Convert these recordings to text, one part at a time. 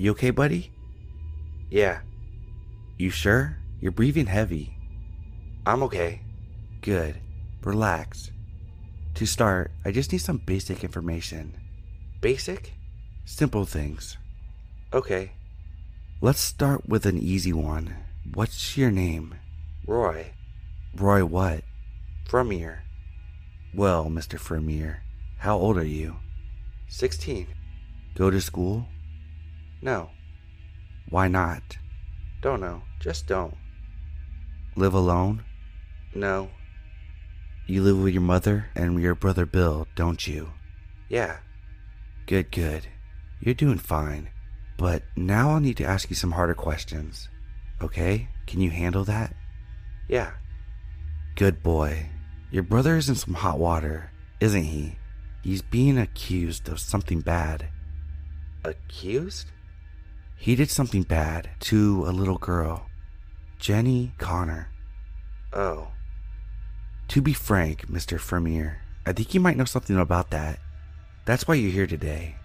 You okay, buddy? Yeah, You sure? You're breathing heavy. I'm okay. Good. Relax. To start, I just need some basic information. Basic? Simple things. Okay. Let's start with an easy one. What's your name? Roy, Roy what? from here. Well, Mr. Vermeer, how old are you? 16. Go to school? No, Why not? don't know. Just don't. Live alone? No. You live with your mother and your brother Bill, don't you? Yeah. Good, good. You're doing fine. But now I'll need to ask you some harder questions. Okay? Can you handle that? Yeah. Good boy. Your brother is in some hot water, isn't he? He's being accused of something bad. Accused? He did something bad to a little girl, Jenny Connor. Oh. To be frank, Mr. Vermeer, I think you might know something about that. That's why you're here today.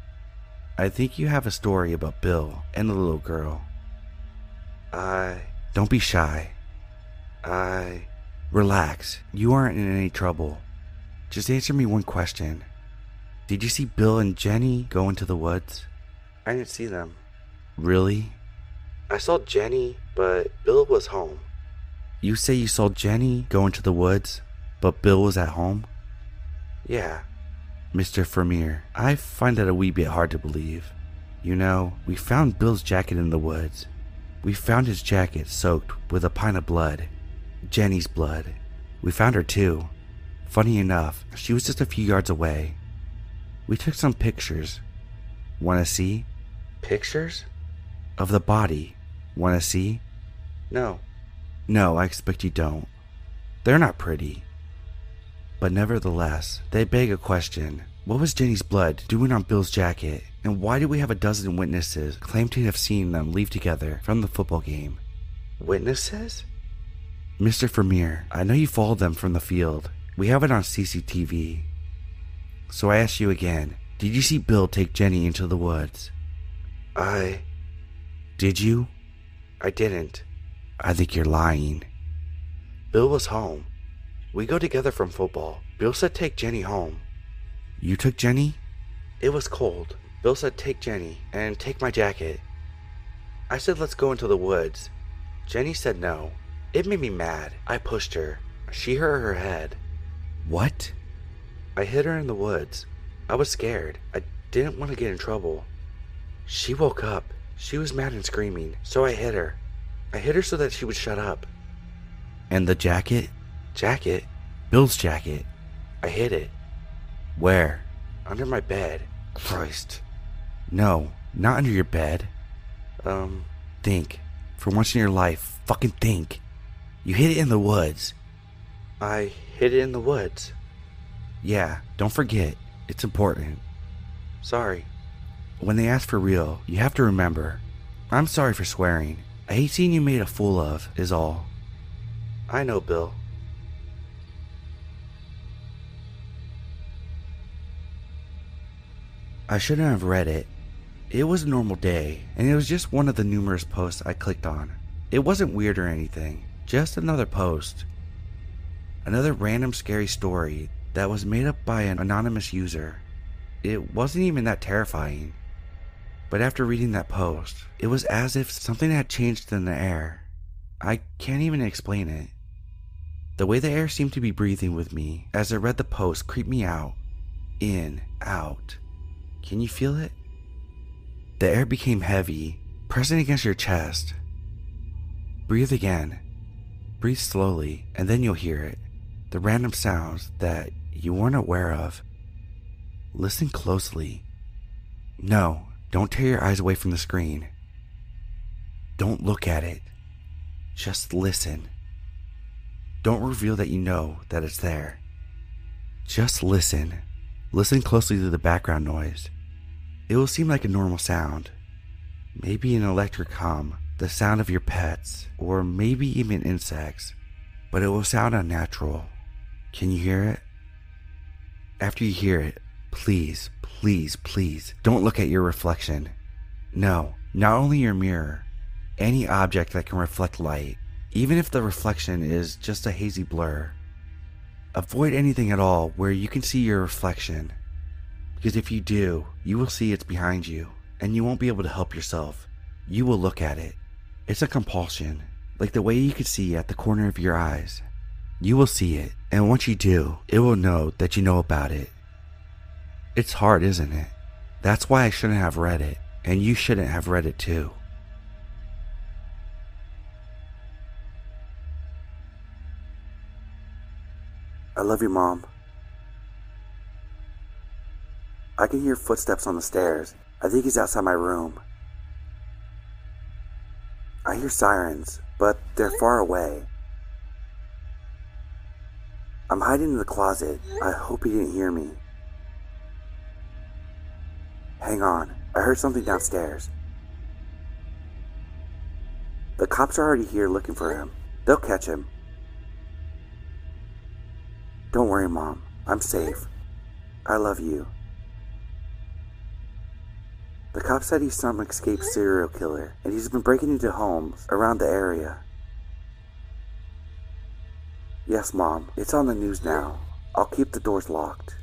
I think you have a story about Bill and the little girl. I. Don't be shy. I. Relax. You aren't in any trouble. Just answer me one question. Did you see Bill and Jenny go into the woods? I didn't see them. Really? I saw Jenny, but Bill was home. You say you saw Jenny go into the woods, but Bill was at home? Yeah. Mr. Vermeer, I find that a wee bit hard to believe. You know, we found Bill's jacket in the woods. We found his jacket soaked with a pint of blood. Jenny's blood. We found her too. Funny enough, she was just a few yards away. We took some pictures. Want to see? Pictures? Of the body. Want to see? No. No, I expect you don't. They're not pretty. But nevertheless, they beg a question. What was Jenny's blood doing on Bill's jacket? And why do we have a dozen witnesses claim to have seen them leave together from the football game? Witnesses? Mr. Vermeer, I know you followed them from the field. We have it on CCTV. So I ask you again did you see Bill take Jenny into the woods? I. Did you? I didn't. I think you're lying. Bill was home. We go together from football. Bill said take Jenny home. You took Jenny? It was cold. Bill said take Jenny and take my jacket. I said let's go into the woods. Jenny said no. It made me mad. I pushed her. She hurt her head. What? I hid her in the woods. I was scared. I didn't want to get in trouble. She woke up. She was mad and screaming, so I hit her. I hit her so that she would shut up. And the jacket? Jacket? Bill's jacket. I hid it. Where? Under my bed. Christ. No, not under your bed. Um, Think. For once in your life, fucking think. You hid it in the woods. I hid it in the woods. Yeah, don't forget. It's important. Sorry. When they ask for real, you have to remember. I'm sorry for swearing. I hate seeing you made a fool of, is all. I know, Bill. I shouldn't have read it. It was a normal day, and it was just one of the numerous posts I clicked on. It wasn't weird or anything, just another post. Another random scary story that was made up by an anonymous user. It wasn't even that terrifying. But after reading that post, it was as if something had changed in the air. I can't even explain it. The way the air seemed to be breathing with me as I read the post creeped me out. In, out. Can you feel it? The air became heavy, pressing against your chest. Breathe again. Breathe slowly, and then you'll hear it. The random sounds that you weren't aware of. Listen closely. No, don't tear your eyes away from the screen. Don't look at it. Just listen. Don't reveal that you know that it's there. Just listen. Listen closely to the background noise. It will seem like a normal sound. Maybe an electric hum, the sound of your pets, or maybe even insects, but it will sound unnatural. Can you hear it? After you hear it, please, please, please don't look at your reflection. No, Not only your mirror, any object that can reflect light, even if the reflection is just a hazy blur. Avoid anything at all where you can see your reflection, because if you do, you will see it's behind you, and you won't be able to help yourself. You will look at it. It's a compulsion, like the way you can see at the corner of your eyes. You will see it, and once you do, it will know that you know about it. It's hard, isn't it? That's why I shouldn't have read it, and you shouldn't have read it too. I love you, Mom. I can hear footsteps on the stairs. I think he's outside my room. I hear sirens, but they're far away. I'm hiding in the closet. I hope he didn't hear me. Hang on, I heard something downstairs. The cops are already here looking for him. They'll catch him. Don't worry, Mom. I'm safe. I love you. The cop said he's some escaped serial killer, and he's been breaking into homes around the area. Yes, Mom. It's on the news now. I'll keep the doors locked.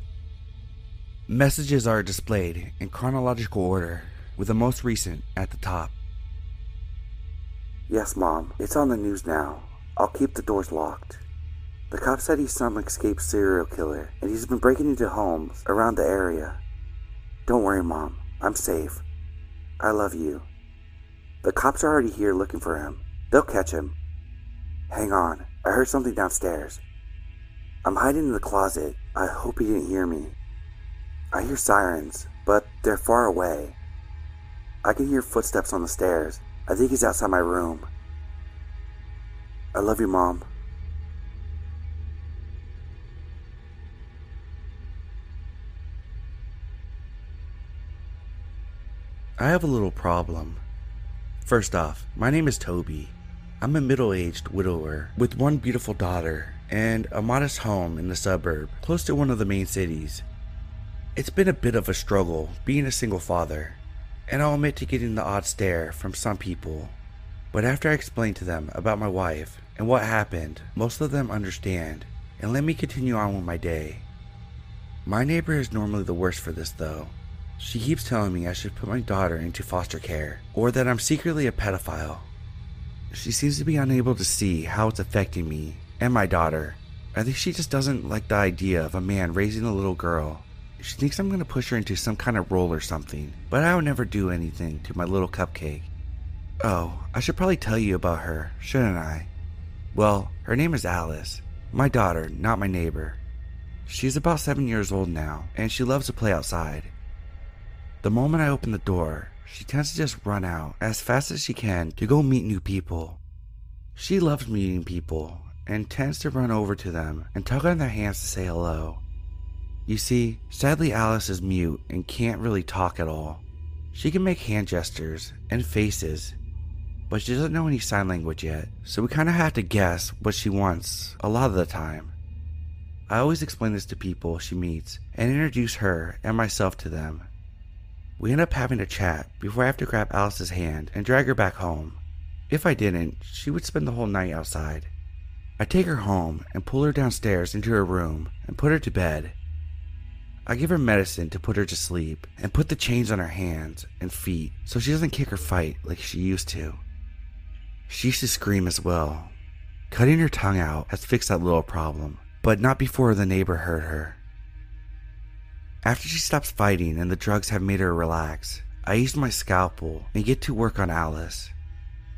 Messages are displayed in chronological order, with the most recent at the top. Yes, Mom. It's on the news now. I'll keep the doors locked. The cop said he's some escaped serial killer, and he's been breaking into homes around the area. Don't worry, Mom. I'm safe. I love you. The cops are already here looking for him. They'll catch him. Hang on. I heard something downstairs. I'm hiding in the closet. I hope he didn't hear me. I hear sirens, but they're far away. I can hear footsteps on the stairs. I think he's outside my room. I love you, Mom. I have a little problem. First off, my name is Toby. I'm a middle aged widower with one beautiful daughter and a modest home in the suburb close to one of the main cities. It's been a bit of a struggle being a single father, and I'll admit to getting the odd stare from some people. But after I explain to them about my wife and what happened, most of them understand and let me continue on with my day. My neighbor is normally the worst for this though. She keeps telling me I should put my daughter into foster care or that I'm secretly a pedophile. She seems to be unable to see how it's affecting me and my daughter. I think she just doesn't like the idea of a man raising a little girl. She thinks I'm going to push her into some kind of role or something, but I would never do anything to my little cupcake. Oh, I should probably tell you about her, shouldn't I? Well, her name is Alice. My daughter, not my neighbor. She's about seven years old now, and she loves to play outside. The moment I open the door, she tends to just run out as fast as she can to go meet new people. She loves meeting people and tends to run over to them and tug on their hands to say hello. You see, sadly, Alice is mute and can't really talk at all. She can make hand gestures and faces, but she doesn't know any sign language yet, so we kind of have to guess what she wants a lot of the time. I always explain this to people she meets and introduce her and myself to them we end up having a chat before I have to grab Alice's hand and drag her back home. If I didn't, she would spend the whole night outside. I take her home and pull her downstairs into her room and put her to bed. I give her medicine to put her to sleep and put the chains on her hands and feet so she doesn't kick or fight like she used to. She used to scream as well. Cutting her tongue out has fixed that little problem, but not before the neighbor heard her. After she stops fighting and the drugs have made her relax, I use my scalpel and get to work on Alice.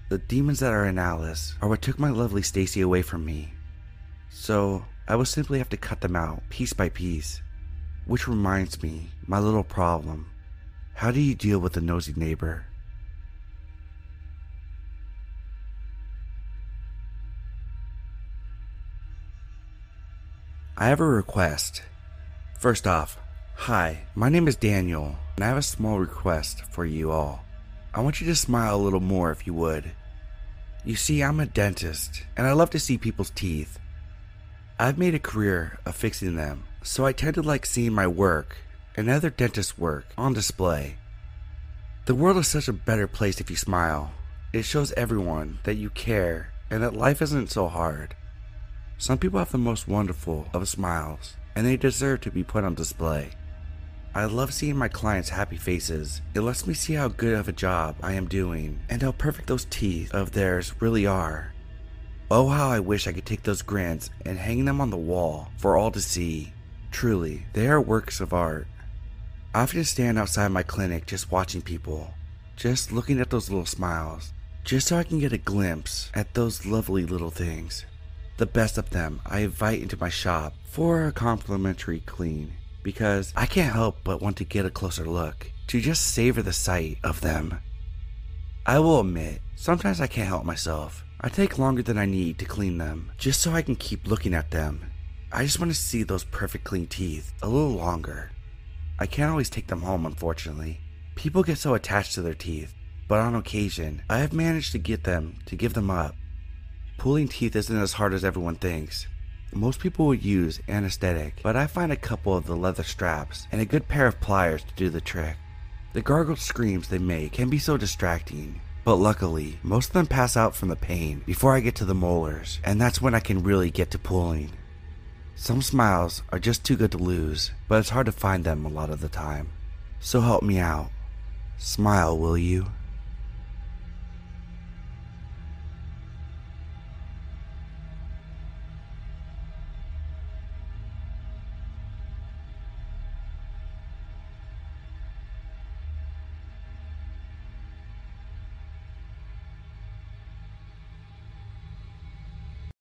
The demons that are in Alice are what took my lovely Stacy away from me. So I will simply have to cut them out piece by piece. Which reminds me, my little problem. How do you deal with a nosy neighbor? I have a request. First off, Hi, my name is Daniel, and I have a small request for you all. I want you to smile a little more if you would. You see, I'm a dentist, and I love to see people's teeth. I've made a career of fixing them, so I tend to like seeing my work and other dentists' work on display. The world is such a better place if you smile. It shows everyone that you care and that life isn't so hard. Some people have the most wonderful of smiles, and they deserve to be put on display. I love seeing my clients' happy faces. It lets me see how good of a job I am doing and how perfect those teeth of theirs really are. Oh, how I wish I could take those grins and hang them on the wall for all to see. Truly, they are works of art. I often stand outside my clinic just watching people, just looking at those little smiles, just so I can get a glimpse at those lovely little things. The best of them I invite into my shop for a complimentary clean because I can't help but want to get a closer look, to just savor the sight of them. I will admit, sometimes I can't help myself. I take longer than I need to clean them, just so I can keep looking at them. I just want to see those perfect clean teeth a little longer. I can't always take them home, unfortunately. People get so attached to their teeth, but on occasion, I have managed to get them to give them up. Pulling teeth isn't as hard as everyone thinks. Most people would use anesthetic, but I find a couple of the leather straps and a good pair of pliers to do the trick. The gargled screams they make can be so distracting, but luckily, most of them pass out from the pain before I get to the molars, and that's when I can really get to pulling. Some smiles are just too good to lose, but it's hard to find them a lot of the time. So help me out. Smile, will you?